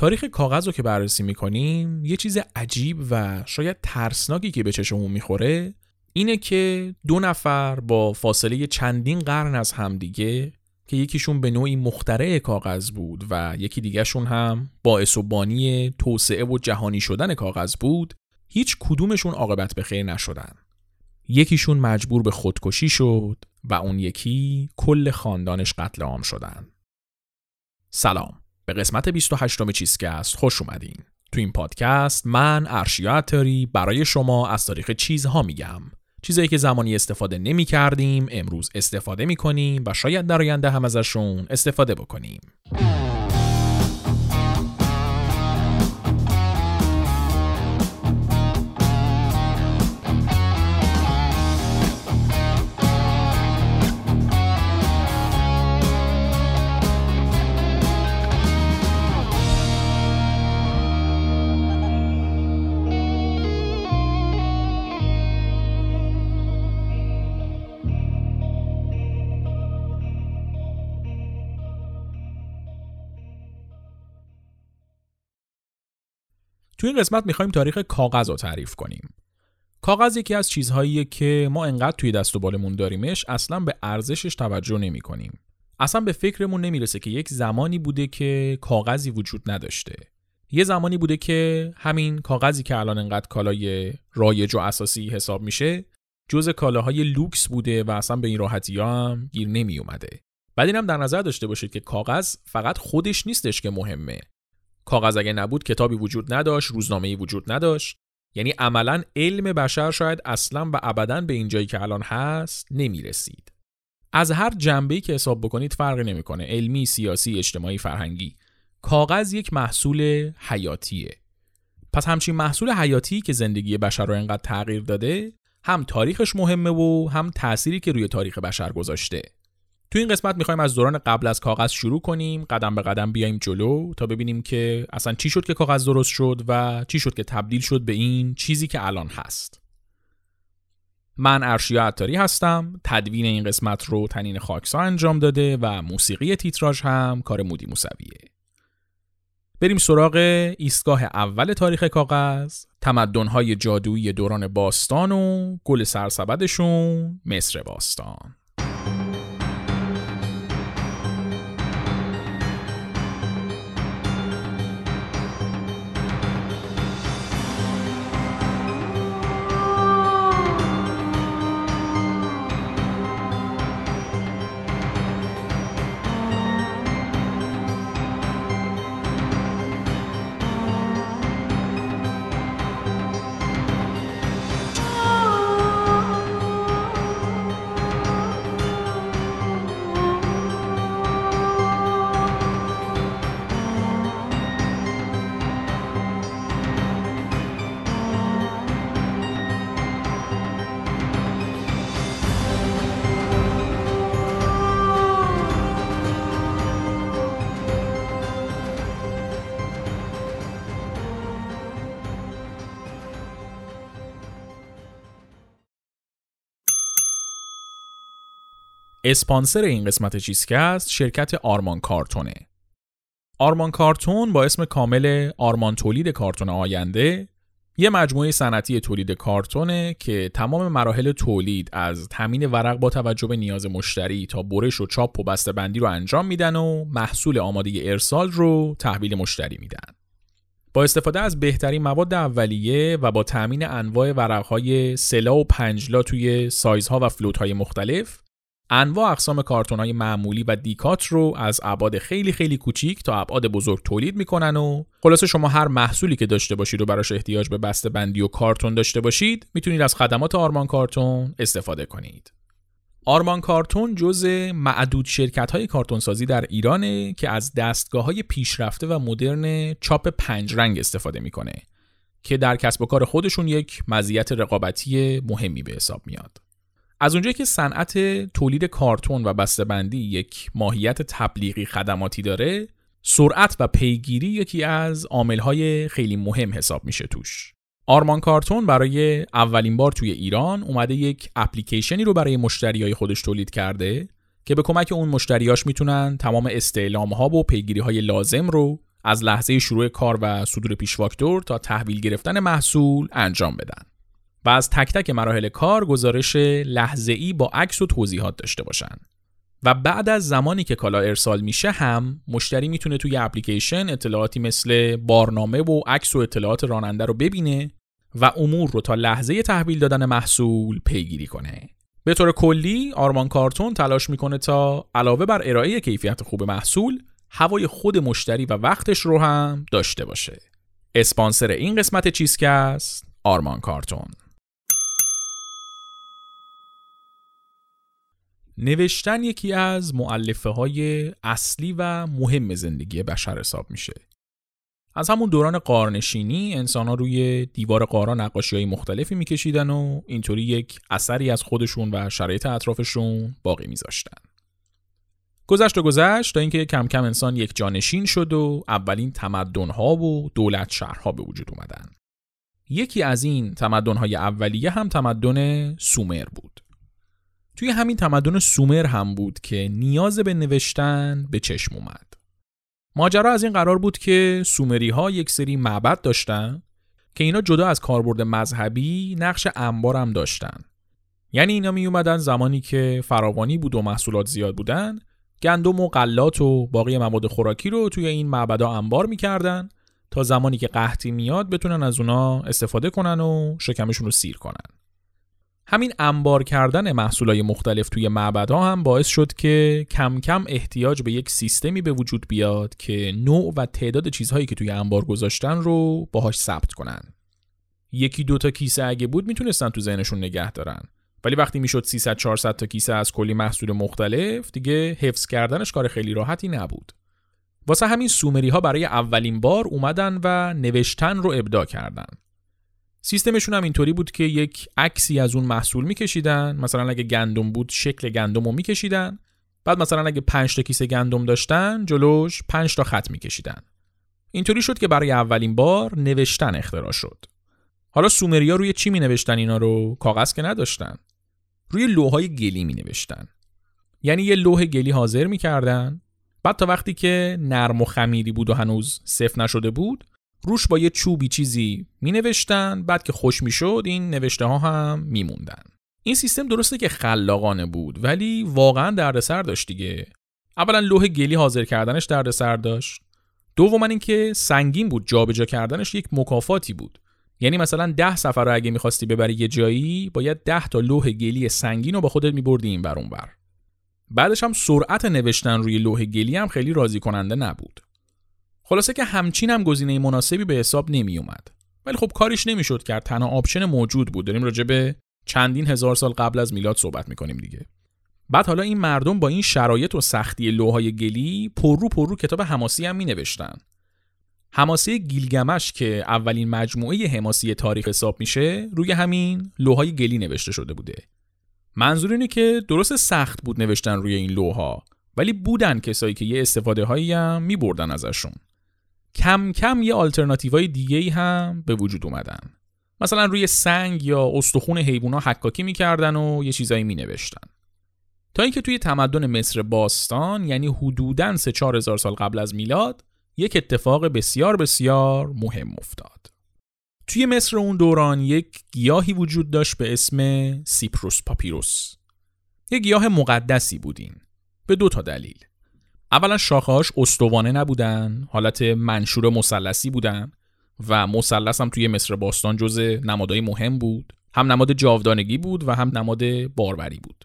تاریخ کاغذ رو که بررسی می‌کنیم یه چیز عجیب و شاید ترسناکی که به چشمون می‌خوره اینه که دو نفر با فاصله چندین قرن از همدیگه که یکیشون به نوعی مخترع کاغذ بود و یکی دیگهشون هم باعث و بانی توسعه و جهانی شدن کاغذ بود هیچ کدومشون عاقبت به خیر نشدن. یکیشون مجبور به خودکشی شد و اون یکی کل خاندانش قتل عام شدن. سلام. به قسمت 28 چیزکست خوش اومدین. تو این پادکست من ارشیا عطاری برای شما از تاریخ چیزها میگم. چیزایی که زمانی استفاده نمی کردیم امروز استفاده می کنیم و شاید در آینده هم ازشون استفاده بکنیم. تو این قسمت می‌خوایم تاریخ کاغذ رو تعریف کنیم. کاغذ یکی از چیزهاییه که ما انقدر توی دست و بالمون داریمش اصلا به ارزشش توجه نمی کنیم. اصلا به فکرمون نمی‌رسه که یک زمانی بوده که کاغذی وجود نداشته. یه زمانی بوده که همین کاغذی که الان انقدر کالای رایج و اساسی حساب میشه جز کالاهای لوکس بوده و اصلا به این راحتی هم گیر نمی اومده. بعد اینم در نظر داشته باشید که کاغذ فقط خودش نیستش که مهمه کاغذ اگه نبود کتابی وجود نداشت روزنامه‌ای وجود نداشت. یعنی عملا علم بشر شاید اصلا و ابدا به این جایی که الان هست نمی‌رسید. از هر جنبه‌ای که حساب بکنید فرقی نمی‌کنه. علمی سیاسی اجتماعی فرهنگی. کاغذ یک محصول حیاتیه. پس همچین محصول حیاتی که زندگی بشر رو انقدر تغییر داده هم تاریخش مهمه و هم تأثیری که روی تاریخ بشر گذاشته. تو این قسمت می‌خوایم از دوران قبل از کاغذ شروع کنیم. قدم به قدم بیایم جلو تا ببینیم که اصلا چی شد که کاغذ درست شد و چی شد که تبدیل شد به این چیزی که الان هست. من ارشیا عطاری هستم. تدوین این قسمت رو تنین خاکسا انجام داده و موسیقی تیتراژ هم کار مودی موسویه. بریم سراغ ایستگاه اول تاریخ کاغذ. تمدن‌های جادویی دوران باستان و گل سرسبدشون مصر باستان. اسپانسر این قسمت چیزکست شرکت آرمان کارتونه. آرمان کارتون با اسم کامل آرمان تولید کارتون آینده یه مجموعه صنعتی تولید کارتونه که تمام مراحل تولید از تامین ورق با توجه به نیاز مشتری تا برش و چاپ و بسته بندی رو انجام میدن و محصول آماده ارسال رو تحویل مشتری میدن. با استفاده از بهترین مواد اولیه و با تامین انواع ورقهای سلا و پنجلا توی سایزها و فلوتهای مختلف انواع اقسام کارتون های معمولی و دیکات رو از ابعاد خیلی خیلی کوچیک تا ابعاد بزرگ تولید می‌کنن و خلاصه شما هر محصولی که داشته باشید و براش احتیاج به بسته بندی و کارتون داشته باشید می‌تونید از خدمات آرمان کارتون استفاده کنید. آرمان کارتون جز معدود شرکت های کارتون سازی در ایرانه که از دستگاه های پیشرفته و مدرن چاپ پنج رنگ استفاده می‌کنه که در کسب و کار خودشون یک مزیت رقابتی مهمی به حساب میاد. از اونجایی که صنعت تولید کارتون و بسته‌بندی یک ماهیت تبلیغی خدماتی داره سرعت و پیگیری یکی از عاملهای خیلی مهم حساب میشه توش. آرمان کارتون برای اولین بار توی ایران اومده یک اپلیکیشنی رو برای مشتریای خودش تولید کرده که به کمک اون مشتریاش می‌تونن تمام استعلام ها و پیگیری های لازم رو از لحظه شروع کار و صدور پیش فاکتور تا تحویل گرفتن محصول انجام بدن. و از تک تک مراحل کار گزارش لحظه ای با عکس و توضیحات داشته باشن و بعد از زمانی که کالا ارسال میشه هم مشتری می‌تونه توی اپلیکیشن اطلاعاتی مثل بارنامه و عکس و اطلاعات راننده رو ببینه و امور رو تا لحظه تحویل دادن محصول پیگیری کنه. به طور کلی آرمان کارتون تلاش می‌کنه تا علاوه بر ارائه کیفیت خوب محصول هوای خود مشتری و وقتش رو هم داشته باشه. اسپانسر این قسمت چیزکست آرمان کارتون نوشتن یکی از معلفه های اصلی و مهم زندگی بشر حساب میشه. از همون دوران قارنشینی انسان ها روی دیوار قارا نقاشی های مختلفی میکشیدن و اینطوری یک اثری از خودشون و شرایط اطرافشون باقی میذاشتن. گذشت و گذشت تا اینکه کم کم انسان یک جانشین شد و اولین تمدنها و دولت شهرها به وجود اومدن. یکی از این تمدنهای اولیه هم تمدن سومر بود. توی همین تمدن سومر هم بود که نیاز به نوشتن به چشم اومد. ماجرا از این قرار بود که سومری ها یک سری معبد داشتن که اینا جدا از کاربرد مذهبی نقش انبار هم داشتن. یعنی اینا می اومدن زمانی که فراوانی بود و محصولات زیاد بودن گندم و غلات و باقی مواد خوراکی رو توی این معبدا انبار می‌کردن تا زمانی که قحطی میاد بتونن از اونا استفاده کنن و شکمشون رو سیر کنن. همین انبار کردن محصولای مختلف توی معبدها هم باعث شد که کم کم احتیاج به یک سیستمی به وجود بیاد که نوع و تعداد چیزهایی که توی انبار گذاشتن رو باهاش ثبت کنن. یکی دو تا کیسه اگه بود می‌تونستن تو ذهنشون نگه دارن. ولی وقتی می‌شد 300 400 تا کیسه از کلی محصول مختلف دیگه حفظ کردنش کار خیلی راحتی نبود. واسه همین سومری ها برای اولین بار اومدن و نوشتن رو ابداع کردن. سیستمشون هم اینطوری بود که یک عکسی از اون محصول میکشیدن. مثلا اگه گندم بود شکل گندم رو میکشیدن. بعد مثلا اگه 5 تا کیسه گندم داشتن جلوش 5 تا خط میکشیدن. اینطوری شد که برای اولین بار نوشتن اختراع شد. حالا سومریا روی چی می نوشتن اینا رو؟ کاغذ که نداشتن. روی لوهای گلی می نوشتن یعنی یه لوح گلی حاضر می‌کردن. بعد تا وقتی که نرم و خمیری بود و هنوز صف نشده بود روش با یه چوبی چیزی می نوشتن بعد که خوش می شد این نوشته ها هم می موندن. این سیستم درسته که خلاقانه بود ولی واقعا دردسر داشت دیگه. اولا لوح گلی حاضر کردنش دردسر داشت. دوما اینکه سنگین بود جابجا کردنش یک مکافاتی بود. یعنی مثلا ده سفر رو اگه می‌خواستی ببری یه جایی باید ده تا لوح گلی سنگین رو با خودت میبردی این بر بر بعدش هم سرعت نوشتن روی لوح گلی هم خیلی راضی کننده نبود. خلاصه که همچین هم گزینه مناسبی به حساب نمی اومد ولی خب کاریش نمی‌شد کرد. تنها option موجود بود. داریم راجع به چندین هزار سال قبل از میلاد صحبت می‌کنیم دیگه. بعد حالا این مردم با این شرایط و سختی لوح‌های گلی پررو پررو کتاب حماسی هم می نوشتن حماسی گیلگمش که اولین مجموعه حماسی تاریخ حساب میشه روی همین لوح‌های گلی نوشته شده بوده. منظور اینه که درست سخت بود نوشتن روی این لوها ولی بودن کسایی که یه استفاده هایی هم می ازشون. کم کم یه آلترناتیوهای دیگه هم به وجود اومدن. مثلا روی سنگ یا استخون حیوونا حکاکی می‌کردن و یه چیزایی می نوشتن تا اینکه توی تمدن مصر باستان یعنی حدوداً سه چهار هزار سال قبل از میلاد یک اتفاق بسیار بسیار مهم افتاد. توی مصر اون دوران یک گیاهی وجود داشت به اسم سیپروس پاپیروس. یک گیاه مقدسی بودین. به دو تا دلیل. اولا شاخه‌هاش استوانه نبودن حالت منشور مثلثی بودن و مثلث هم توی مصر باستان جز نمادهای مهم بود. هم نماد جاودانگی بود و هم نماد باروری بود.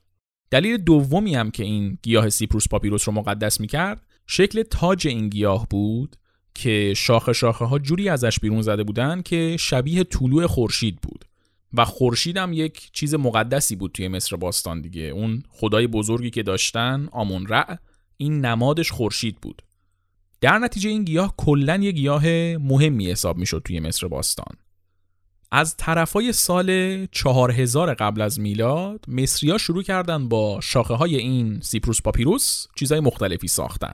دلیل دومی هم که این گیاه سیپروس پاپیروس رو مقدس می‌کرد شکل تاج این گیاه بود که شاخه شاخه ها جوری ازش بیرون زده بودن که شبیه طلوع خورشید بود. و خورشید هم یک چیز مقدسی بود توی مصر باستان دیگه. اون خدای بزرگی که داشتن آمون رع این نمادش خورشید بود. در نتیجه این گیاه کلا یه گیاه مهمی حساب می‌شد توی مصر باستان. از طرفای سال 4000 قبل از میلاد مصریا شروع کردن با شاخه های این سیپروس پاپیروس چیزای مختلفی ساختن.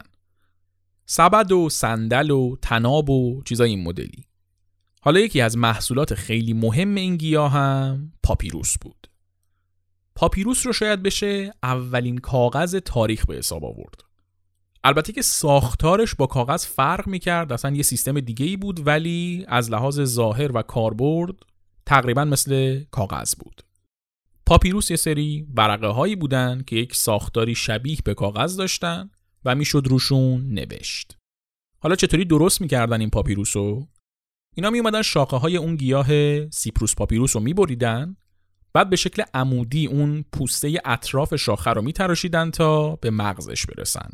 سبد و صندل و تناب و چیزای این مدلی. حالا یکی از محصولات خیلی مهم این گیاه هم پاپیروس بود. پاپیروس رو شاید بشه اولین کاغذ تاریخ به حساب آورد. البته که ساختارش با کاغذ فرق می‌کرد اصلا یه سیستم دیگه ای بود ولی از لحاظ ظاهر و کاربرد تقریبا مثل کاغذ بود. پاپیروس یه سری ورقه هایی بودن که یک ساختاری شبیه به کاغذ داشتن و می‌شد روشون نوشت. حالا چطوری درست می‌کردن این پاپیروسو؟ اینا می اومدن شاخه های اون گیاه سیپروس پاپیروس رو میبریدن بعد به شکل عمودی اون پوسته اطراف شاخه رو میتراشیدن تا به مغزش برسن.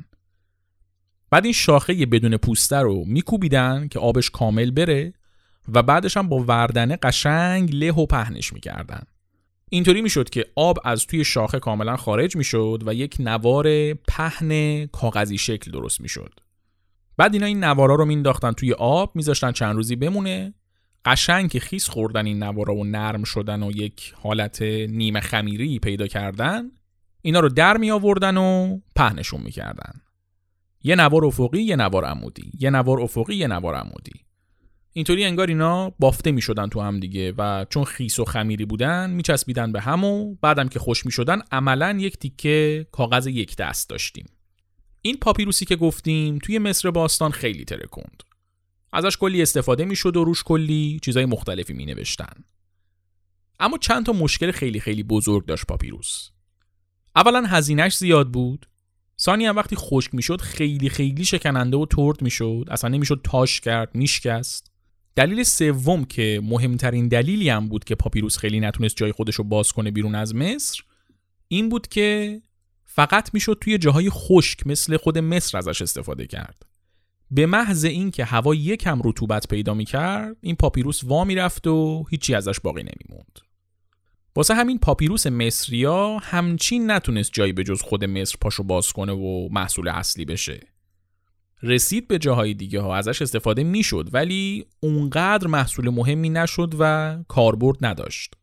بعد این شاخه بدون پوسته رو میکوبیدن که آبش کامل بره و بعدش هم با وردنه قشنگ له و پهنش می‌کردن. اینطوری می‌شد که آب از توی شاخه کاملا خارج می‌شد و یک نوار پهن کاغذی شکل درست می‌شد. بعد اینا این نوارا رو مینداختن توی آب میذاشتن چند روزی بمونه. قشنگ که خیس خوردن این نوارا و نرم شدن و یک حالت نیمه خمیری پیدا کردن اینا رو در می آوردن و پهنشون می‌کردن. یه نوار افقی یه نوار عمودی. یه نوار افقی یه نوار عمودی. اینطوری انگار اینا بافته می شدن تو هم دیگه و چون خیس و خمیری بودن میچسبیدن به هم و بعدم که خوش می شدن عملا یک تیکه کاغذ یک دست داشتیم. این پاپیروسی که گفتیم توی مصر باستان خیلی ترکوند. ازش کلی استفاده می شد و روش کلی چیزای مختلفی می نوشتن اما چند تا مشکل خیلی خیلی بزرگ داشت پاپیروس. اولا هزینهش زیاد بود. سانی هم وقتی خشک می‌شد خیلی خیلی شکننده و ترد می‌شد. اصلا نمی‌شد تاش کرد میشکست. دلیل سوم که مهمترین دلیلی هم بود که پاپیروس خیلی نتونست جای خودش رو باز کنه بیرون از مصر این بود که فقط می‌شد توی جاهای خشک مثل خود مصر ازش استفاده کرد. به محض اینکه هوا یکم رطوبت پیدا می‌کرد این پاپیروس وا می‌رفت و هیچی ازش باقی نمیموند. واسه همین پاپیروس مصریا همچین نتونست جایی به جز خود مصر پاشو باز کنه و محصول اصلی بشه. رسید به جاهای دیگه ها ازش استفاده می‌شد ولی اونقدر محصول مهمی نشد و کاربرد نداشت.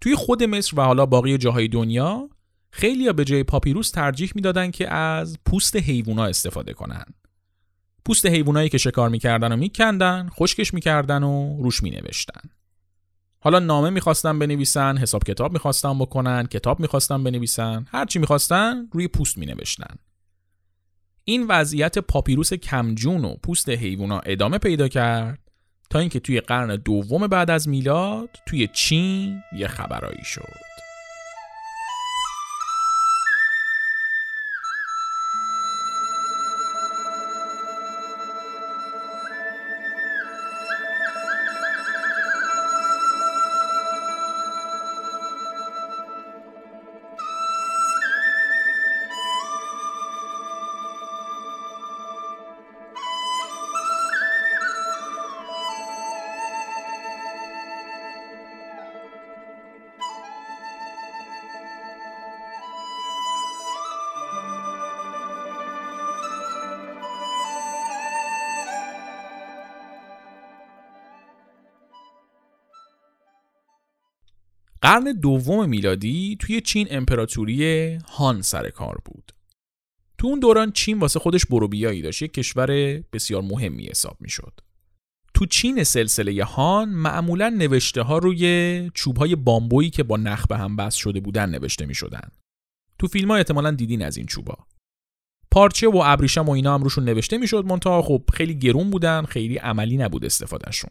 توی خود مصر و حالا باقی جاهای دنیا خیلی به جای پاپیروس ترجیح می‌دادن که از پوست حیوونا استفاده کنن. پوست حیوانایی که شکار می‌کردن و میکندن خشکش می‌کردن و روش مینوشتن. حالا نامه می‌خواستن بنویسن حساب کتاب می‌خواستن بکنن کتاب می‌خواستن بنویسن هرچی می‌خواستن روی پوست مینوشتن. این وضعیت پاپیروس کمجون و پوست حیوونا ادامه پیدا کرد تا اینکه توی قرن دوم بعد از میلاد توی چین یه خبرایی شد. قرن دوم میلادی توی چین امپراتوری هان سر کار بود. تو اون دوران چین واسه خودش بروبیایی داشت یک کشور بسیار مهمی حساب می‌شد. تو چین سلسله هان معمولا نوشته ها روی چوب های بامبویی که با نخ به هم بست شده بودن نوشته می شدن. تو فیلم ها احتمالا دیدین از این چوبا. پارچه و ابریشم و اینا هم روشون نوشته می‌شد منتها خب خیلی گرون بودن خیلی عملی نبود استفادهشون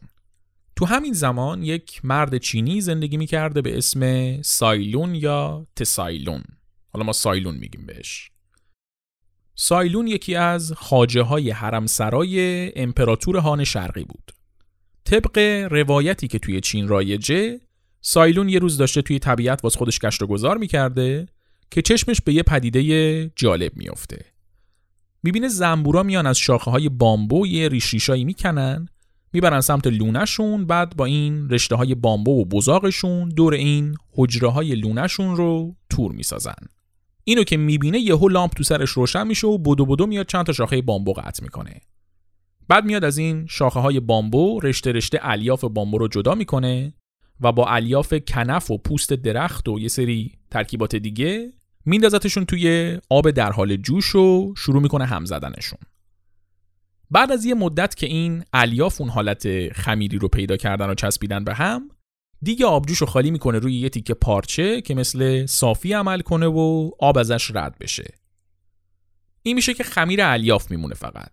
تو همین زمان یک مرد چینی زندگی می‌کرده به اسم سایلون یا تسایلون. حالا ما سایلون میگیم بهش. سایلون یکی از خاجه های حرم سرای امپراتور هان شرقی بود. طبق روایتی که توی چین رایجه سایلون یه روز داشته توی طبیعت واس خودش گشت و گذار می‌کرده که چشمش به یه پدیده جالب میفته می‌بینه زنبورا میان از شاخه های بامبو یه ریش ریشایی می‌کنن می‌برن سمت لونهشون بعد با این رشته های بامبو و بزاقشون دور این حجره های لونهشون رو تور می‌سازن. اینو که می‌بینه یهو لامپ تو سرش روشن میشه و بدو بدو میاد چند تا شاخه بامبو قطع می‌کنه. بعد میاد از این شاخه های بامبو رشته رشته الیاف بامبو رو جدا می‌کنه و با الیاف کنف و پوست درخت و یه سری ترکیبات دیگه میندازتشون توی آب در حال جوش و شروع می‌کنه هم زدنشون. بعد از یه مدت که این الیاف اون حالت خمیری رو پیدا کردن و چسبیدن به هم دیگه آبجوش رو خالی می‌کنه روی یه تیکه پارچه که مثل صافی عمل کنه و آب ازش رد بشه. این میشه که خمیر الیاف میمونه فقط.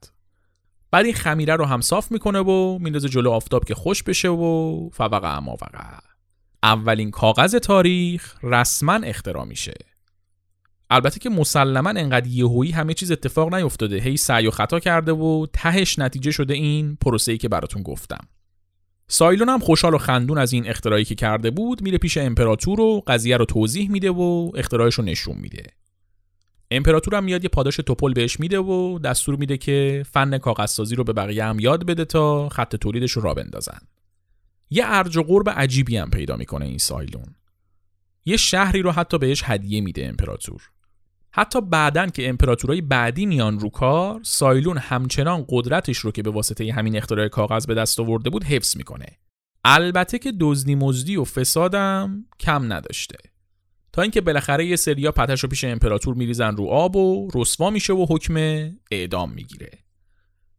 بعد این خمیره رو هم صاف می‌کنه و میندازه جلو آفتاب که خوش بشه و فوق اما فقط اولین کاغذ تاریخ رسما اختراع میشه. البته که مسلما انقدر یهویی همه چیز اتفاق نیفتاده. هی سعی و خطا کرده و تهش نتیجه شده این پروسه‌ای که براتون گفتم. سایلون هم خوشحال و خندون از این اختراعی که کرده بود میره پیش امپراتور و قضیه رو توضیح میده و اختراعش رو نشون میده. امپراتور هم میاد یه پاداش توپل بهش میده و دستور میده که فن کاغذسازی رو به بقیه هم یاد بده تا خط تولیدش رو را بندازن. یه ارج و قرب عجیبی هم پیدا می‌کنه این سایلون. یه شهری رو حتی بهش هدیه میده امپراتور. حتی بعدن که امپراتورای بعدی میان رو کار سایلون همچنان قدرتش رو که به واسطه همین اختراع کاغذ به دست آورده بود حفظ می‌کنه. البته که دزدی مزدی و فسادم کم نداشته. تا اینکه بالاخره یه سریا پتش رو پیش امپراتور میریزن رو آب و رسوا میشه و حکم اعدام می‌گیره.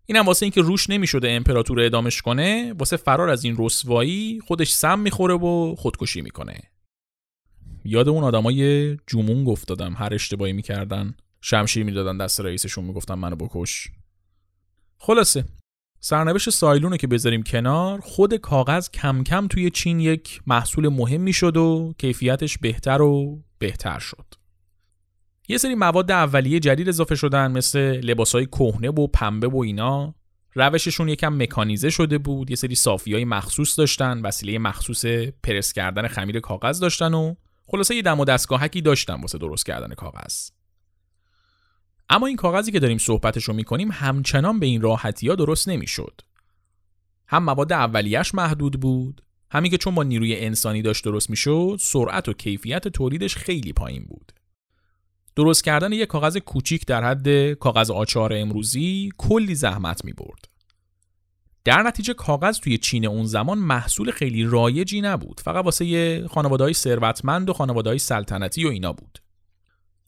اینم واسه اینکه روش نمی‌شده امپراتور اعدامش کنه واسه فرار از این رسوایی خودش سم می‌خوره و خودکشی می‌کنه. یاد اون آدمای جمون افتادم هر اشتباهی می‌کردن شمشیر می‌دادن دست رئیسشون می‌گفتن منو بکش. خلاصه سرنوشت سایلونه که بذاریم کنار خود کاغذ کم کم توی چین یک محصول مهمی شد و کیفیتش بهتر و بهتر شد. یه سری مواد اولیه جدید اضافه شدن مثل لباسای کهنه و پنبه و اینا. روششون یکم مکانیزه شده بود یه سری صافی های مخصوص داشتن وسیله مخصوص پرس کردن خمیر کاغذ داشتن و خلاصه یه دم و دستگاهکی داشتن واسه درست کردن کاغذ. اما این کاغذی که داریم صحبتش رو می‌کنیم همچنان به این راحتی ها درست نمی‌شد. هم مواد اولیش محدود بود همین که چون با نیروی انسانی داشت درست می‌شد سرعت و کیفیت تولیدش خیلی پایین بود. درست کردن یک کاغذ کوچیک در حد کاغذ آچار امروزی کلی زحمت می برد. در نتیجه کاغذ توی چین اون زمان محصول خیلی رایجی نبود. فقط واسه خانواده های ثروتمند و خانواده های سلطنتی و اینا بود.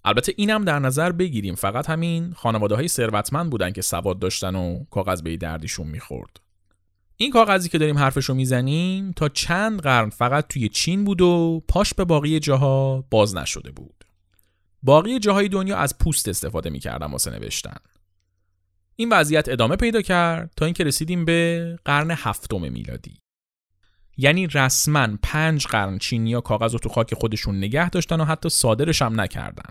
البته اینم در نظر بگیریم. فقط همین خانواده های ثروتمند بودن که سواد داشتن و کاغذ به دردیشون می‌خورد. این کاغذی که داریم حرفش رو می‌زنیم تا چند قرن فقط توی چین بود و پاش به باقی جاها باز نشده بود. باقی جاهای دنیا از پوست استفاده می‌کردن واسه نوشتن. این وضعیت ادامه پیدا کرد تا اینکه رسیدیم به قرن هفتم میلادی. یعنی رسما پنج قرن چینیا کاغذ رو تو خاک خودشون نگه داشتن و حتی صادرش هم نکردن.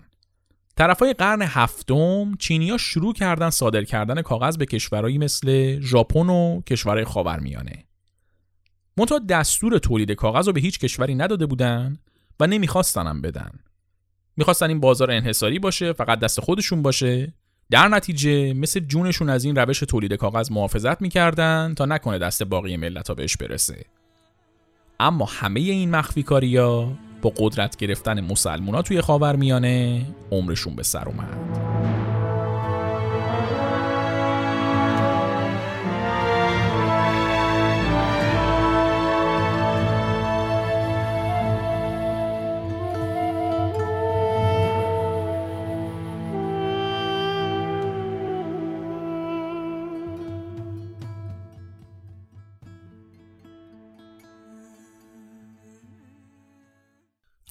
طرفای قرن هفتم چینیا شروع کردن صادر کردن کاغذ به کشورهایی مثل ژاپن و کشورهای خاورمیانه. منتها دستور تولید کاغذ رو به هیچ کشوری نداده بودن و نمیخواستنم بدن. می‌خواستن این بازار انحصاری باشه فقط دست خودشون باشه. در نتیجه مثل جونشون از این روش تولید کاغذ محافظت می‌کردن تا نکنه دست باقی ملت ها بهش برسه. اما همه این مخفی ها با قدرت گرفتن مسلمونا توی خاورمیانه عمرشون به سر اومد.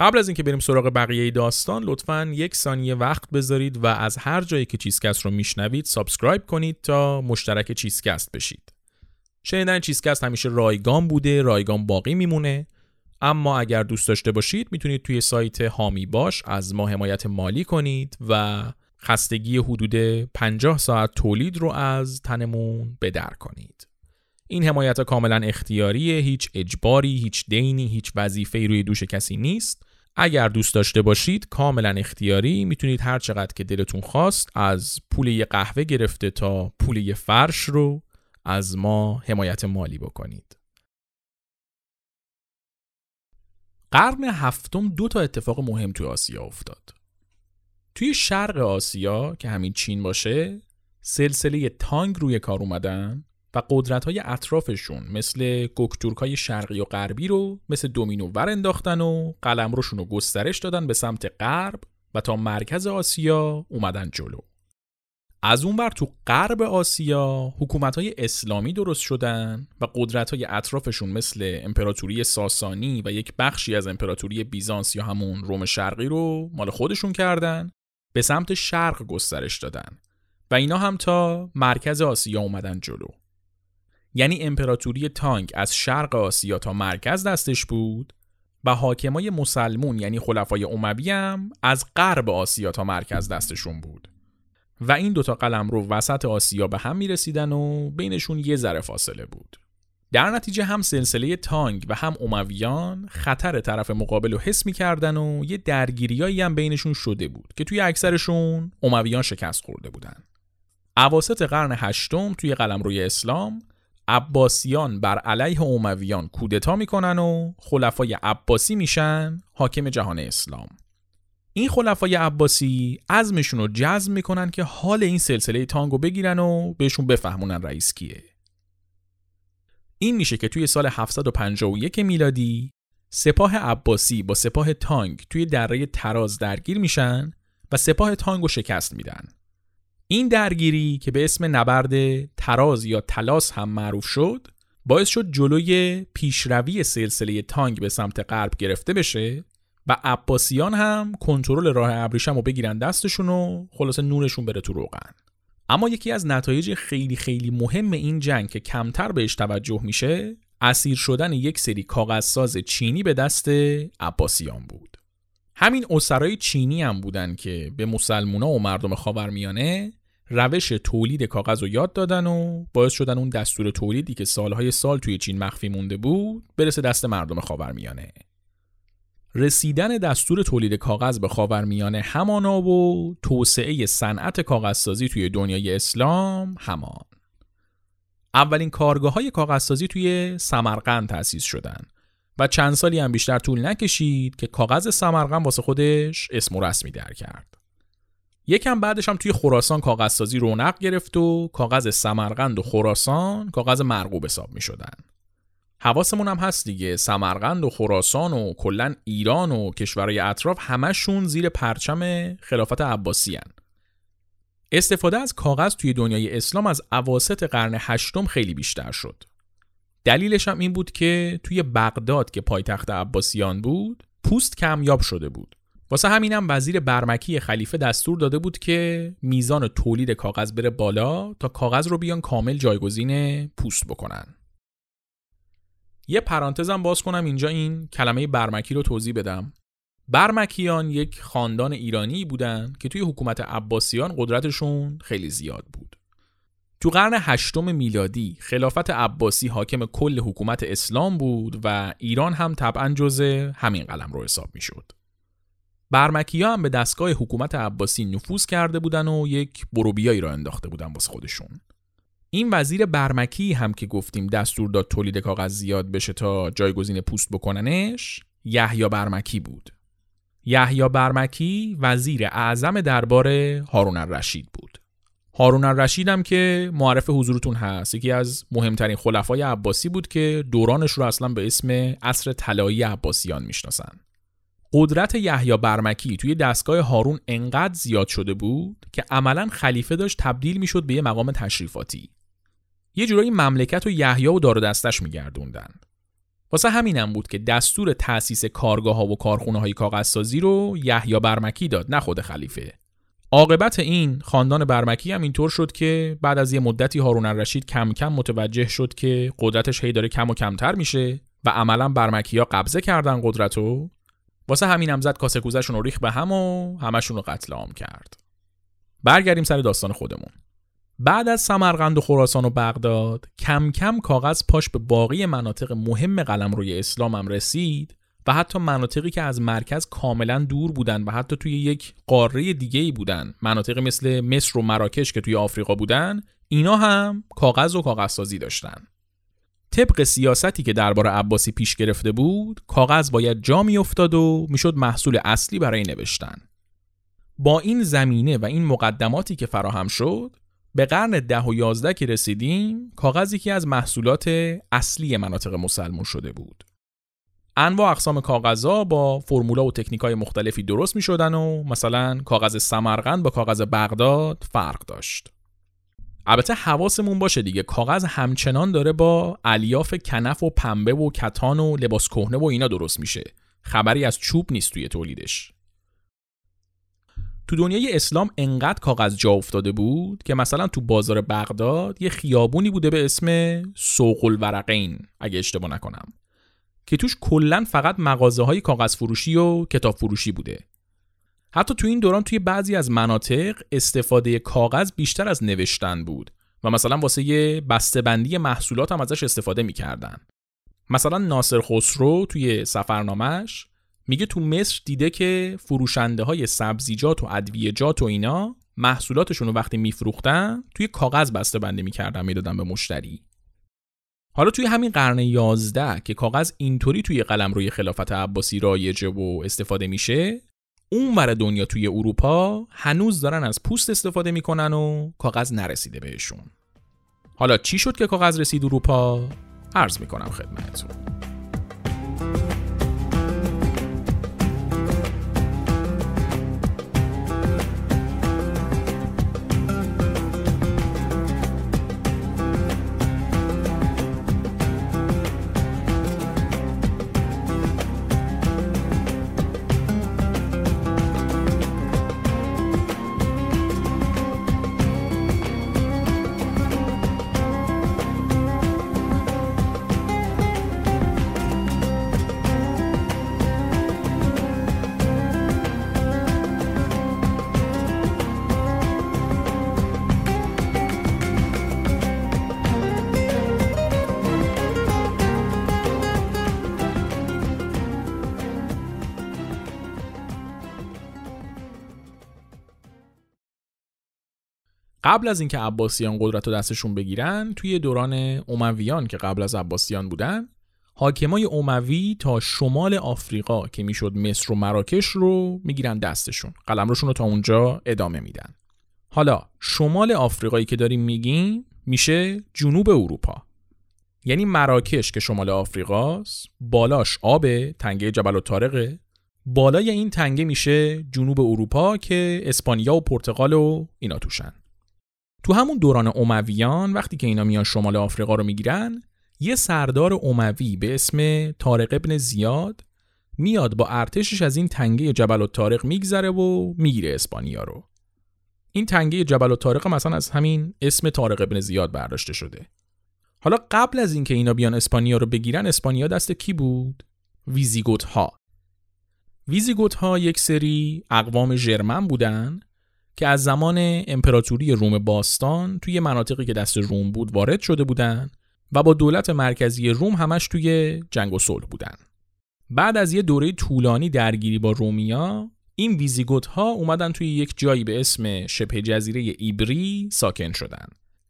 قبل از اینکه بریم سراغ بقیه داستان لطفا یک ثانیه وقت بذارید و از هر جایی که چیزکست رو میشنوید subscribe کنید تا مشترک چیزکست بشید. شنیدن چیزکست همیشه رایگان بوده رایگان باقی میمونه. اما اگر دوست داشته باشید می‌تونید توی سایت حامی باش از ما حمایت مالی کنید و خستگی حدود 50 ساعت تولید رو از تنمون بدر کنید. این حمایت کاملا اختیاریه هیچ اجباری هیچ دینی هیچ وظیفه روی دوش کسی نیست. اگر دوست داشته باشید کاملا اختیاری. می‌تونید هر چقدر که دلتون خواست از پول یه قهوه گرفته تا پول یه فرش رو از ما حمایت مالی بکنید. قرن هفتم دو تا اتفاق مهم توی آسیا افتاد. توی شرق آسیا که همین چین باشه سلسله تانگ روی کار اومدن. و قدرت های اطرافشون مثل گکتورک های شرقی و غربی رو مثل دومینو ور انداختن و قلمروشون رو گسترش دادن به سمت غرب و تا مرکز آسیا اومدن جلو. از اون بر تو غرب آسیا حکومت های اسلامی درست شدن و قدرت های اطرافشون مثل امپراتوری ساسانی و یک بخشی از امپراتوری بیزانس یا همون روم شرقی رو مال خودشون کردن به سمت شرق گسترش دادن. و اینا هم تا مرکز آسیا اومدن جلو. یعنی امپراتوری تانگ از شرق آسیا تا مرکز دستش بود و حاکمای مسلمون یعنی خلفای اموی هم از غرب آسیا تا مرکز دستشون بود. و این دوتا قلم رو وسط آسیا به هم می‌رسیدن و بینشون یه ذره فاصله بود. در نتیجه هم سلسله تانگ و هم امویان خطر طرف مقابل رو حس می‌کردن و یه درگیریایی هم بینشون شده بود که توی اکثرشون امویان شکست خورده بودن. اواسط قرن هشتم توی قلمروی اسلام عباسیان بر علیه امویان کودتا می‌کنن و خلفای عباسی میشن حاکم جهان اسلام. این خلفای عباسی عزمشون رو جزم می‌کنن که حال این سلسله تانگو بگیرن و بهشون بفهمونن رئیس کیه. این میشه که توی سال 751 میلادی سپاه عباسی با سپاه تانگ توی دره تراز درگیر میشن و سپاه تانگ رو شکست میدن. این درگیری که به اسم نبرد تراز یا تلاس هم معروف شد باعث شد جلوی پیشروی سلسله تانگ به سمت غرب گرفته بشه و عباسیان هم کنترل راه ابریشم رو بگیرن دستشون و خلاص نونشون بره تو روغن. اما یکی از نتایج خیلی خیلی مهم این جنگ که کمتر بهش توجه میشه اسیر شدن یک سری کاغذساز چینی به دست عباسیان بود. همین اسرای چینی هم بودن که به مسلمونا و مردم خاورمیانه روش تولید کاغذ رو یاد دادن و باعث شدن اون دستور تولیدی که سالهای سال توی چین مخفی مونده بود برسه دست مردم خاورمیانه. رسیدن دستور تولید کاغذ به خاورمیانه همانا و توسعه صنعت کاغذسازی توی دنیای اسلام همان. اولین کارگاه های کاغذسازی توی سمرقند تأسیس شدن و چند سالی هم بیشتر طول نکشید که کاغذ سمرقند واسه خودش اسم و رسمی در کرد. یکم بعدش هم توی خراسان کاغذسازی رونق گرفت و کاغذ سمرقند و خراسان کاغذ مرغوب حساب می شدن. حواسمون هم هست دیگه سمرقند و خراسان و کلا ایران و کشورهای اطراف همشون زیر پرچم خلافت عباسی هن. استفاده از کاغذ توی دنیای اسلام از عواست قرن هشتم خیلی بیشتر شد. دلیلش هم این بود که توی بغداد که پایتخت عباسیان بود پوست کمیاب شده بود. واسه همینم وزیر برمکی خلیفه دستور داده بود که میزان تولید کاغذ بره بالا تا کاغذ رو بیان کامل جایگزین پوست بکنن. یه پرانتزم باز کنم اینجا این کلمه برمکی رو توضیح بدم. برمکیان یک خاندان ایرانی بودن که توی حکومت عباسیان قدرتشون خیلی زیاد بود. تو قرن هشتم میلادی خلافت عباسی حاکم کل حکومت اسلام بود و ایران هم طبعا جزء همین قلم رو حساب می برمکی هم به دستگاه حکومت عباسی نفوذ کرده بودن و یک بروبیایی را انداخته بودن واسه خودشون. این وزیر برمکی هم که گفتیم دستور داد تولید کاغذ زیاد بشه تا جایگزین پوست بکننش یحیی برمکی بود. یحیی برمکی وزیر اعظم دربار هارون الرشید بود. هارون الرشید هم که معرف حضورتون هست یکی از مهمترین خلفای عباسی بود که دورانش رو اصلا به اسم عصر طلایی عباسیان می‌شناسن. قدرت یحیی برمکی توی دستگاه هارون انقدر زیاد شده بود که عملا خلیفه داشت تبدیل می‌شد به یه مقام تشریفاتی. یه جورایی مملکت و یحیی و دار دستش میگردوندن. واسه همینم بود که دستور تأسیس کارگاه ها و کارخونه های کاغذسازی رو یحیی برمکی داد نه خود خلیفه. عاقبت این خاندان برمکی هم اینطور شد که بعد از یه مدتی هارون الرشید کم کم متوجه شد که قدرتش هی داره کم و کمتر میشه و عملا برمکی ها قبضه کردن قدرت رو واسه همینم زد کاسه کوزشون رو ریخ به هم و همشون رو قتل عام کرد. برگردیم سر داستان خودمون. بعد از سمرقند و خراسان و بغداد کم کم کاغذ پاش به باقی مناطق مهم قلم روی اسلام هم رسید و حتی مناطقی که از مرکز کاملا دور بودن و حتی توی یک قاره دیگه ای بودن مناطقی مثل مصر و مراکش که توی آفریقا بودن اینا هم کاغذ و کاغذسازی داشتن طبق سیاستی که درباره عباسی پیش گرفته بود کاغذ باید جا افتاد و می‌شد محصول اصلی برای نوشتن با این زمینه و این مقدماتی که فراهم شد به قرن ده و یازده که رسیدیم کاغذ یکی از محصولات اصلی مناطق مسلمون شده بود. انواع اقسام کاغذها با فرمولا و تکنیک های مختلفی درست می شدن و مثلا کاغذ سمرقند با کاغذ بغداد فرق داشت. البته حواسمون باشه دیگه کاغذ همچنان داره با الیاف کنف و پنبه و کتان و لباس کهنه و اینا درست میشه. خبری از چوب نیست توی تولیدش. تو دنیای اسلام انقدر کاغذ جا افتاده بود که مثلا تو بازار بغداد یه خیابونی بوده به اسم سوق الورقین اگه اشتباه نکنم که توش کلا فقط مغازه های کاغذ فروشی و کتاب فروشی بوده حتی تو این دوران توی بعضی از مناطق استفاده کاغذ بیشتر از نوشتن بود و مثلا واسه یه بسته‌بندی محصولات هم ازش استفاده می‌کردن. مثلا ناصر خسرو توی سفرنامش میگه تو مصر دیده که فروشنده های سبزیجات و ادویجات و اینا محصولاتشون رو وقتی میفروختن توی کاغذ بسته بندی می‌کردن می‌دادن به مشتری. حالا توی همین قرن 11 که کاغذ اینطوری توی قلم روی خلافت عباسی رایجه و استفاده میشه اون ور دنیا توی اروپا هنوز دارن از پوست استفاده می‌کنن و کاغذ نرسیده بهشون حالا چی شد که کاغذ رسید اروپا؟ عرض می‌کنم خدمتتون قبل از اینکه عباسیان قدرت رو دستشون بگیرن توی دوران اومویان که قبل از عباسیان بودن حاکمای اوموی تا شمال آفریقا که می‌شد مصر و مراکش رو می‌گیرن دستشون قلمروشون رو تا اونجا ادامه میدن. حالا شمال آفریقایی که داریم میگیم میشه جنوب اروپا. یعنی مراکش که شمال آفریقاست بالاش آب تنگه جبل و تارقه بالای این تنگه میشه جنوب اروپا که اسپانیا و پرتغال و اینا توشن. تو همون دوران اومویان وقتی که اینا میان شمال آفریقا رو می‌گیرن یه سردار اوموی به اسم طارق ابن زیاد میاد با ارتشش از این تنگه جبل و طارق میگذره و می‌گیره اسپانیا رو. این تنگه جبل و طارق مثلا از همین اسم طارق ابن زیاد برداشته شده. حالا قبل از اینکه اینا بیان اسپانیا رو بگیرن اسپانیا دست کی بود؟ ویزیگوت ها ویزیگوت ها یک سری اقوام ژرمن بودن که از زمان امپراتوری روم باستان توی مناطقی که دست روم بود وارد شده بودن و با دولت مرکزی روم همش توی جنگ و صلح بودن. بعد از یه دوره طولانی درگیری با رومیا این ویزیگوت ها اومدن توی یک جایی به اسم شبه جزیره ایبری ساکن شدن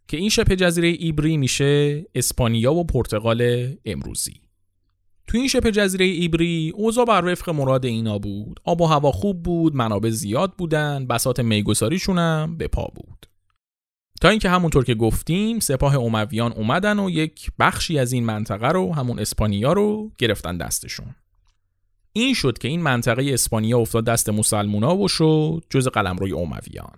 که این شبه جزیره ایبری میشه اسپانیا و پرتغال امروزی. تو این شبه جزیره ایبری اوضاع بر وفق مراد اینا بود. آب و هوا خوب بود منابع زیاد بودن بسات میگساریشون هم به پا بود. تا اینکه همونطور که گفتیم سپاه اومویان اومدن و یک بخشی از این منطقه رو همون اسپانیا رو گرفتن دستشون. این شد که این منطقه اسپانیا افتاد دست مسلمونا و شد جز قلمروی اومویان.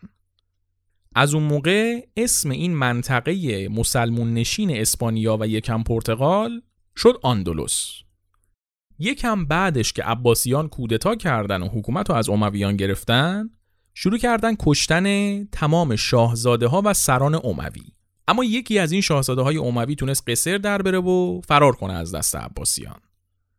از اون موقع اسم این منطقه مسلمون نشین اسپانیا و یکم پرتغال شد آندلوس یکم بعدش که عباسیان کودتا کردن و حکومت رو از امویان گرفتن شروع کردن کشتن تمام شاهزاده ها و سران اموی اما یکی از این شاهزاده های اموی تونست قصر در بره و فرار کنه از دست عباسیان.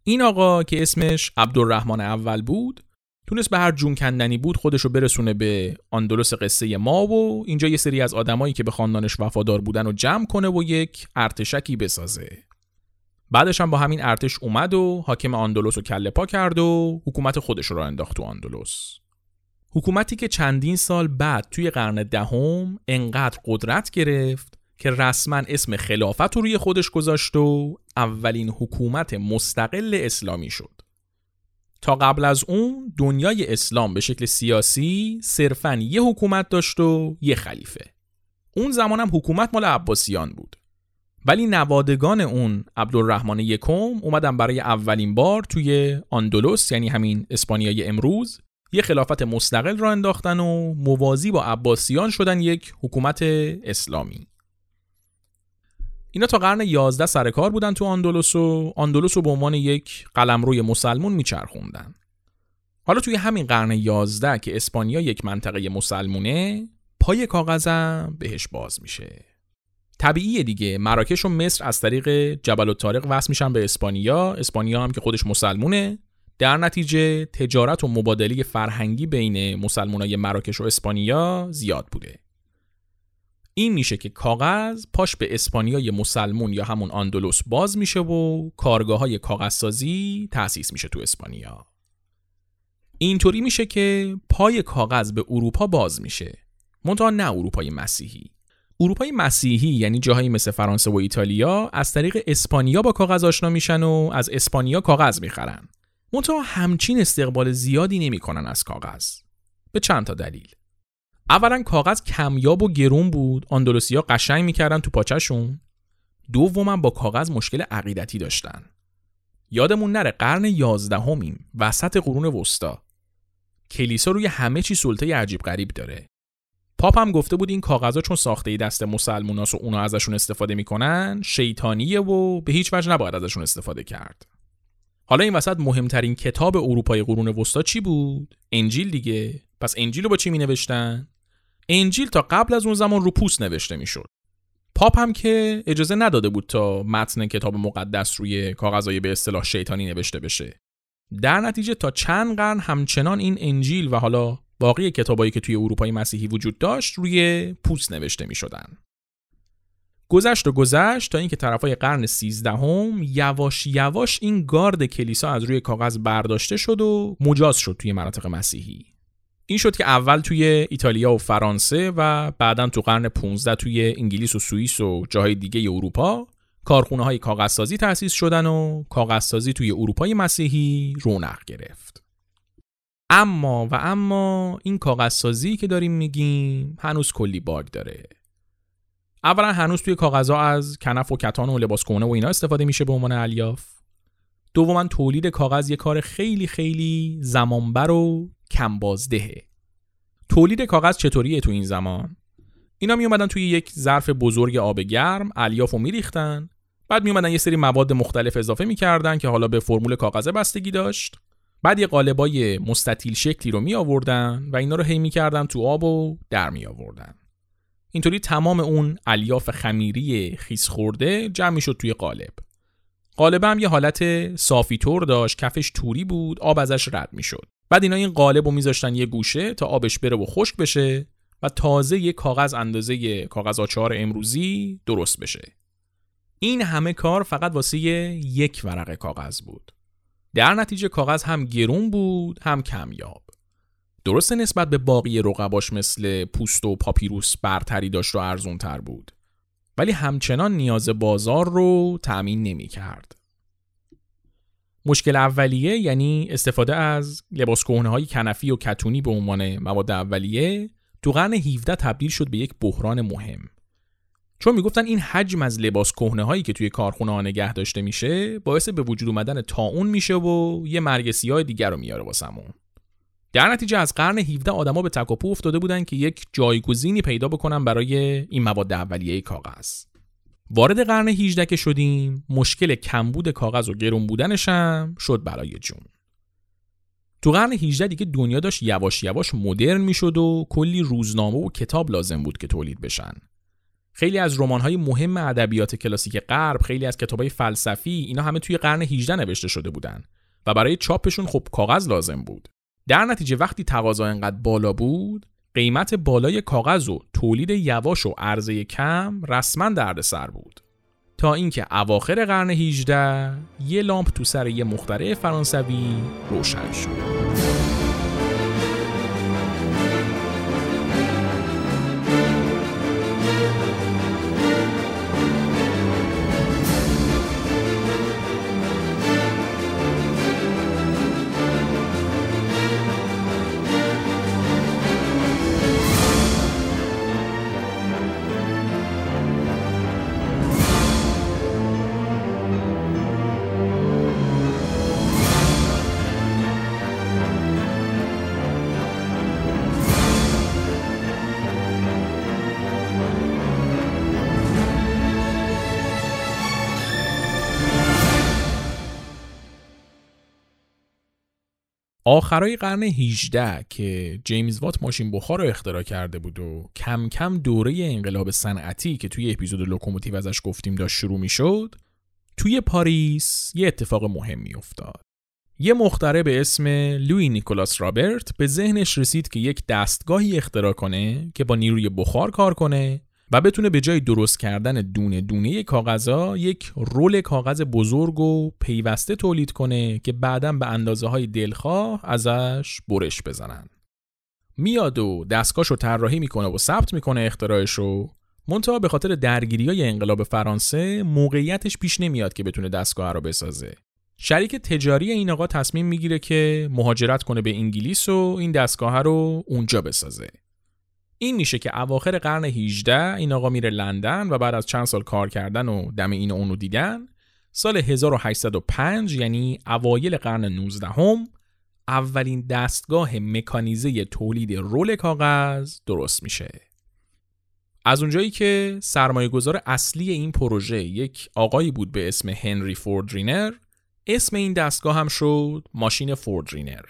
این آقا که اسمش عبدالرحمن اول بود تونست به هر جون کندنی بود خودشو برسونه به آندلس قصه ما و اینجا یه سری از آدمایی که به خاندانش وفادار بودن و جمع کنه و یک ارتشکی بسازه. بعدش هم با همین ارتش اومد و حاکم آندلس رو کله پا کرد و حکومت خودش رو انداخت تو آندلس حکومتی که چندین سال بعد توی قرن دهم انقدر قدرت گرفت که رسما اسم خلافت رو روی خودش گذاشت و اولین حکومت مستقل اسلامی شد. تا قبل از اون دنیای اسلام به شکل سیاسی صرفا یه حکومت داشت و یه خلیفه. اون زمان هم حکومت مال عباسیان بود. ولی نوادگان اون عبدالرحمن یکم اومدن برای اولین بار توی آندلوس یعنی همین اسپانیای امروز یه خلافت مستقل را انداختن و موازی با عباسیان شدن یک حکومت اسلامی. اینا تا قرن 11 سر کار بودن تو آندلوس و آندلوس رو به عنوان یک قلمروی مسلمون میچرخوندن. حالا توی همین قرن 11 که اسپانیا یک منطقه مسلمونه پای کاغذم بهش باز میشه. طبیعیه دیگه. مراکش و مصر از طریق جبل الطارق وصل میشن به اسپانیا. اسپانیا هم که خودش مسلمونه. در نتیجه تجارت و مبادله فرهنگی بین مسلمانای مراکش و اسپانیا زیاد بوده. این میشه که کاغذ پاش به اسپانیای مسلمون یا همون آندلوس باز میشه و کارگاه های کاغذسازی تأسیس میشه تو اسپانیا. اینطوری میشه که پای کاغذ به اروپا باز میشه. منتها نه اروپای مسیحی. اروپای مسیحی یعنی جاهایی مثل فرانسه و ایتالیا از طریق اسپانیا با کاغذ آشنا میشن و از اسپانیا کاغذ می‌خرن. منتها همچین استقبال زیادی نمی‌کنن از کاغذ. به چند تا دلیل. اولا کاغذ کمیاب و گرون بود. آندلوسیا قشنگ می‌کردن تو پاچشون دوما با کاغذ مشکل عقیدتی داشتن. یادمون نره قرن یازدهمیم وسط قرون وسطا. کلیسا روی همه چی سلطه عجیب غریب داره. پاپ هم گفته بود این کاغذها چون ساخته دست مسلموناس و اونا ازشون استفاده می‌کنن شیطانیه و به هیچ وجه نباید ازشون استفاده کرد. حالا این وسط مهمترین کتاب اروپای قرون وسطا چی بود؟ انجیل دیگه. پس انجیل رو با چی می نوشتن انجیل تا قبل از اون زمان رو پوست نوشته می‌شد. پاپ هم که اجازه نداده بود تا متن کتاب مقدس روی کاغذهای به اصطلاح شیطانی نوشته بشه. در نتیجه تا چند قرن همچنان این انجیل و حالا باقی کتابایی که توی اروپای مسیحی وجود داشت روی پوست نوشته می شدن. گذشت و گذشت تا اینکه طرفای قرن سیزدهم یواش یواش این گارد کلیسا از روی کاغذ برداشته شد و مجاز شد توی مناطق مسیحی. این شد که اول توی ایتالیا و فرانسه و بعدا تو قرن 15 توی انگلیس و سوئیس و جاهای دیگه اروپا کارخونه های کاغذسازی تأسیس شدن و کاغذسازی توی اروپای مسیحی رونق گرفت. اما و اما این کاغذسازی که داریم میگیم هنوز کلی باگ داره. اولا هنوز توی کاغذها از کنف و کتان و لباس کهنه و اینا استفاده میشه به عنوان الیاف. دوما تولید کاغذ یه کار خیلی خیلی زمانبر و کمبازدهه. تولید کاغذ چطوریه تو این زمان؟ اینا می اومدن توی یک ظرف بزرگ آب گرم الیاف رو میریختن. بعد می اومدن یه سری مواد مختلف اضافه می‌کردن که حالا به فرمول کاغذ بستگی داشت. بعد یه قالبای مستطیل شکلی رو می آوردن و اینا رو هی می‌کردن تو آب و در می آوردن اینطوری تمام اون الیاف خمیری خیس خورده جمع شد توی قالب. قالب هم یه حالت صافی طور داشت کفش توری بود آب ازش رد می‌شد. بعد اینا این قالب رو میذاشتن یه گوشه تا آبش بره و خشک بشه و تازه یه کاغذ اندازه کاغذ آچار امروزی درست بشه. این همه کار فقط واسه یک ورقه کاغذ بود. در نتیجه کاغذ هم گرون بود هم کمیاب درسته نسبت به باقی رقباش مثل پوست و پاپیروس برتری داشت و ارزون تر بود ولی همچنان نیاز بازار رو تأمین نمی کرد. مشکل اولیه یعنی استفاده از لباس های کنفی و کتونی به عنوان مواد اولیه تو قرن 17 تبدیل شد به یک بحران مهم. چون می‌گفتن این حجم از لباس کهنه هایی که توی کارخونه ها نگه داشته میشه باعث به وجود اومدن تاون میشه و یه مرگ سیاه دیگر رو میاره واسمون. در نتیجه از قرن 17 آدما به تکاپو افتاده بودن که یک جایگزینی پیدا بکنن برای این مواد اولیه کاغذ. وارد قرن 18 که شدیم مشکل کمبود کاغذ و گرون بودنش هم شد برای جون. تو قرن 18 دیگه دنیا داشت یواش یواش مدرن می‌شد و کلی روزنامه و کتاب لازم بود که تولید بشن. خیلی از های مهم ادبیات کلاسیک غرب خیلی از های فلسفی اینا همه توی قرن 18 نوشته شده بودن. و برای چاپشون خب کاغذ لازم بود. در نتیجه وقتی تقاضا انقدر بالا بود قیمت بالای کاغذ و تولید یواش و عرضه کم رسما دردسر بود. تا اینکه اواخر قرن 18 یه لامپ تو سر یه مخترع فرانسوی روشن شد. آخرای قرن 18 که جیمز وات ماشین بخار رو اختراع کرده بود و کم کم دوره انقلاب صنعتی که توی اپیزود لوکوموتیو ازش گفتیم داشت شروع می شد توی پاریس یه اتفاق مهمی افتاد یه مخترع به اسم لویی نیکولاس رابرت به ذهنش رسید که یک دستگاهی اختراع کنه که با نیروی بخار کار کنه و بتونه به جای درست کردن دونه دونه کاغذها یک رول کاغذ بزرگ و پیوسته تولید کنه که بعدا به اندازه های دلخواه ازش برش بزنن. میاد و دستگاهش رو طراحی می‌کنه و ثبت می‌کنه اختراعش رو منتها به خاطر درگیری های انقلاب فرانسه موقعیتش پیش نمیاد که بتونه دستگاه رو بسازه. شریک تجاری این آقا تصمیم می‌گیره که مهاجرت کنه به انگلیس و این دستگاه رو اونجا بسازه. این میشه که اواخر قرن 18 این آقا میره لندن و بعد از چند سال کار کردن و دم این و اونو دیدن سال 1805 یعنی اوایل قرن 19 هم اولین دستگاه مکانیزه تولید رول کاغذ درست میشه. از اونجایی که سرمایه گذار اصلی این پروژه یک آقایی بود به اسم هنری فوردرینر اسم این دستگاه هم شد ماشین فوردرینر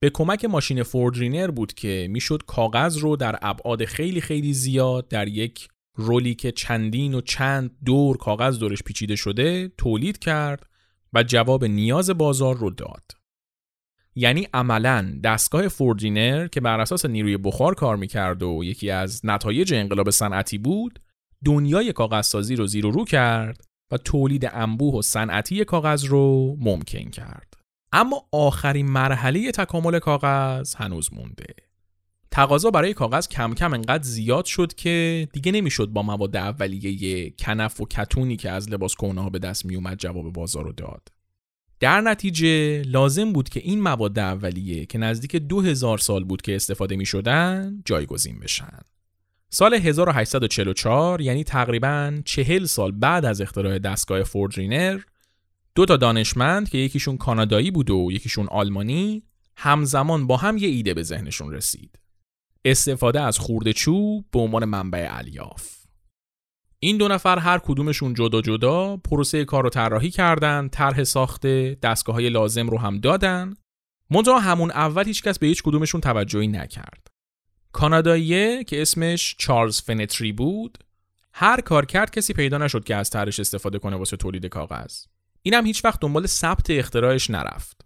به کمک ماشین فوردرینر بود که می‌شد کاغذ رو در ابعاد خیلی خیلی زیاد در یک رولی که چندین و چند دور کاغذ دورش پیچیده شده تولید کرد و جواب نیاز بازار رو داد. یعنی عملا دستگاه فوردرینر که بر اساس نیروی بخار کار می‌کرد و یکی از نتایج انقلاب صنعتی بود دنیای کاغذسازی رو زیر و رو کرد و تولید انبوه و صنعتی کاغذ رو ممکن کرد. اما آخرین مرحله تکامل کاغذ هنوز مونده. تقاضا برای کاغذ کم کم انقدر زیاد شد که دیگه نمی‌شد با مواد اولیه کنف و کتونی که از لباس ها به دست میومد جواب بازار رو داد. در نتیجه لازم بود که این مواد اولیه که نزدیک 2000 سال بود که استفاده می شدن جایگزین بشن. سال 1844 یعنی تقریبا 40 سال بعد از اختراع دستگاه فوردرینر دو تا دانشمند که یکیشون کانادایی بود و یکیشون آلمانی همزمان با هم یه ایده به ذهنشون رسید. استفاده از خورده چوب به عنوان منبع الیاف. این دو نفر هر کدومشون جدا جدا پروسه کار رو طراحی کردن، طرح ساخته، دستگاه های لازم رو هم دادن. منتها همون اول هیچکس به هیچ کدومشون توجهی نکرد. کاناداییه که اسمش چارلز فنتری بود، هر کار کرد کسی پیدا نشد که از طرحش استفاده کنه واسه تولید کاغذ. اینم هیچ وقت دنبال ثبت اختراعش نرفت.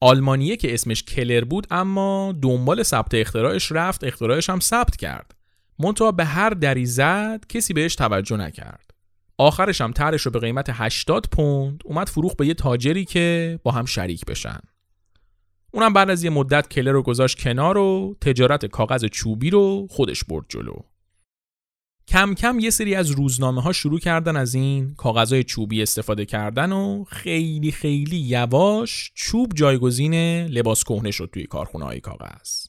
آلمانیه که اسمش کلر بود اما دنبال ثبت اختراعش رفت اختراعش هم ثبت کرد. منتها به هر دری زد کسی بهش توجه نکرد. آخرش هم طرحش رو به قیمت 80 پوند اومد فروخ به یه تاجری که با هم شریک بشن. اونم بعد از یه مدت کلر رو گذاشت کنار و تجارت کاغذ چوبی رو خودش برد جلو. کم کم یه سری از روزنامه ها شروع کردن از این کاغذهای چوبی استفاده کردن و خیلی خیلی یواش چوب جایگزین لباس کهنه شد توی کارخونه های کاغذ.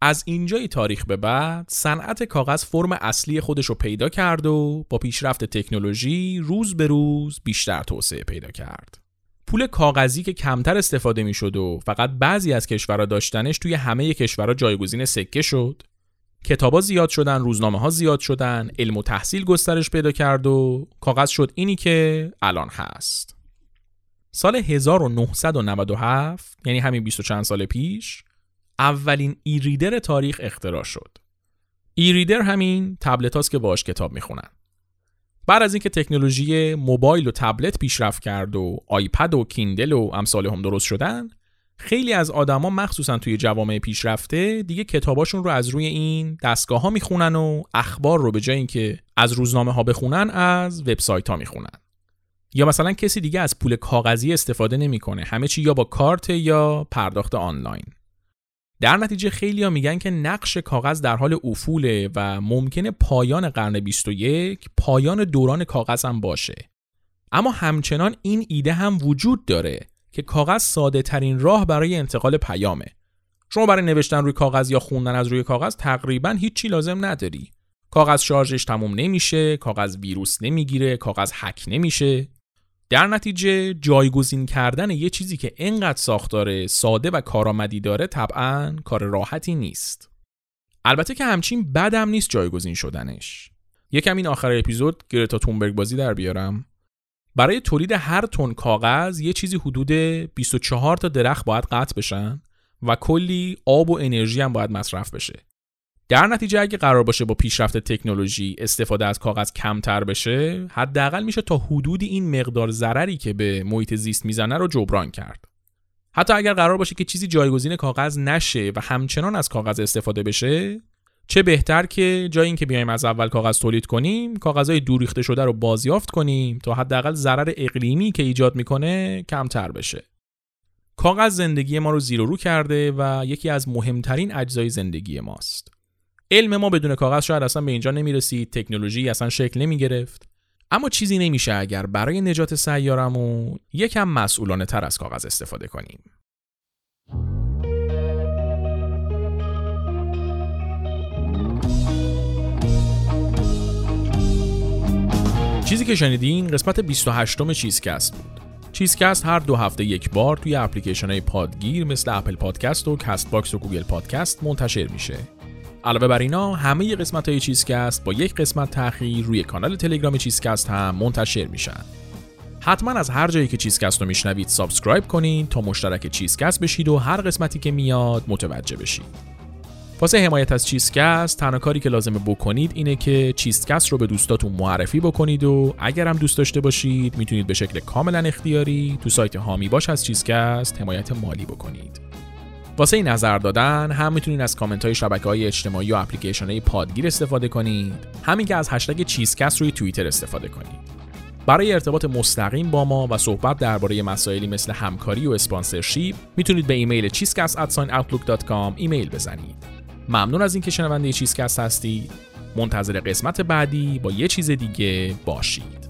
از اینجای تاریخ به بعد صنعت کاغذ فرم اصلی خودش رو پیدا کرد و با پیشرفت تکنولوژی روز به روز بیشتر توسعه پیدا کرد. پول کاغذی که کمتر استفاده می شد و فقط بعضی از کشورها داشتنش توی همه کشورها جایگزین سکه شد کتابا زیاد شدن روزنامه ها زیاد شدن علم و تحصیل گسترش پیدا کرد و کاغذ شد اینی که الان هست. سال 1997 یعنی همین 20 چند سال پیش اولین ایریدر تاریخ اختراع شد. ایریدر همین تبلت هاست که باش کتاب می‌خونن. بعد از اینکه تکنولوژی موبایل و تبلت پیشرفت کرد و آیپد و کیندل و امثال هم درست شدن خیلی از آدما مخصوصا توی جوامع پیشرفته دیگه کتاباشون رو از روی این دستگاه ها می‌خونن و اخبار رو به جای اینکه از روزنامه ها بخونن از وبسایت ها می‌خونن. یا مثلا کسی دیگه از پول کاغذی استفاده نمی‌کنه همه چی یا با کارت یا پرداخت آنلاین. در نتیجه خیلی ها میگن که نقش کاغذ در حال افوله و ممکنه پایان قرن 21 پایان دوران کاغذ هم باشه. اما همچنان این ایده هم وجود داره. که کاغذ ساده ترین راه برای انتقال پیامه. شما برای نوشتن روی کاغذ یا خوندن از روی کاغذ تقریبا هیچی لازم نداری. کاغذ شارژش تموم نمیشه کاغذ ویروس نمی‌گیره کاغذ حک نمیشه. در نتیجه جایگزین کردن یه چیزی که انقدر ساختار ساده و کارآمدی داره طبعا کار راحتی نیست. البته که همچین بدم نیست جایگزین شدنش. یکم این آخر اپیزود گرتا تونبرگ بازی در بیارم. برای تولید هر تن کاغذ یه چیزی حدود 24 تا درخت باید قطع بشن و کلی آب و انرژی هم باید مصرف بشه. در نتیجه اگه قرار باشه با پیشرفت تکنولوژی استفاده از کاغذ کمتر بشه حداقل میشه تا حدود این مقدار ضرری که به محیط زیست می‌زنه رو جبران کرد حتی اگر قرار باشه که چیزی جایگزین کاغذ نشه و همچنان از کاغذ استفاده بشه چه بهتر که جای اینکه بیایم از اول کاغذ تولید کنیم کاغذهای دوریخته شده رو بازیافت کنیم تا حداقل ضرر اقلیمی که ایجاد می‌کنه کمتر بشه. کاغذ زندگی ما رو زیر و رو کرده و یکی از مهمترین اجزای زندگی ماست. علم ما بدون کاغذ شاید اصلا به اینجا نمی‌رسید تکنولوژی اصلا شکل نمی گرفت اما چیزی نمیشه اگر برای نجات سیارمون یکم مسئولانه تر از کاغذ استفاده کنیم. چیزی که شنیدین قسمت 28 م چیزکست بود. چیزکست هر دو هفته یک بار توی اپلیکیشن های پادگیر مثل اپل پادکست و کست باکس و گوگل پادکست منتشر میشه. علاوه بر اینا همه قسمت های چیزکست با یک قسمت تاخیر روی کانال تلگرام چیزکست هم منتشر میشن. حتما از هر جایی که چیزکست رو میشنوید subscribe کنین تا مشترک چیزکست بشید و هر قسمتی که میاد متوجه بشید. واسه حمایت از چیزکست تنها کاری که لازمه بکنید اینه که چیزکست رو به دوستاتون معرفی بکنید و اگر هم دوست داشته باشید می‌تونید به شکل کاملا اختیاری تو سایت حامی باش از چیزکست حمایت مالی بکنید. واسه این نظر دادن هم می‌تونید از کامنت های شبکه های اجتماعی و اپلیکیشن های پادگیر استفاده کنید. همین که از هشتگ چیزکست روی توییتر استفاده کنید. برای ارتباط مستقیم با ما و صحبت درباره مسائلی مثل همکاری و sponsorship می‌تونید به ایمیل cheesecast@outlook.com ایمیل بزنید. ممنون از اینکه شنونده چیزکست هستید منتظر قسمت بعدی با یه چیز دیگه باشید.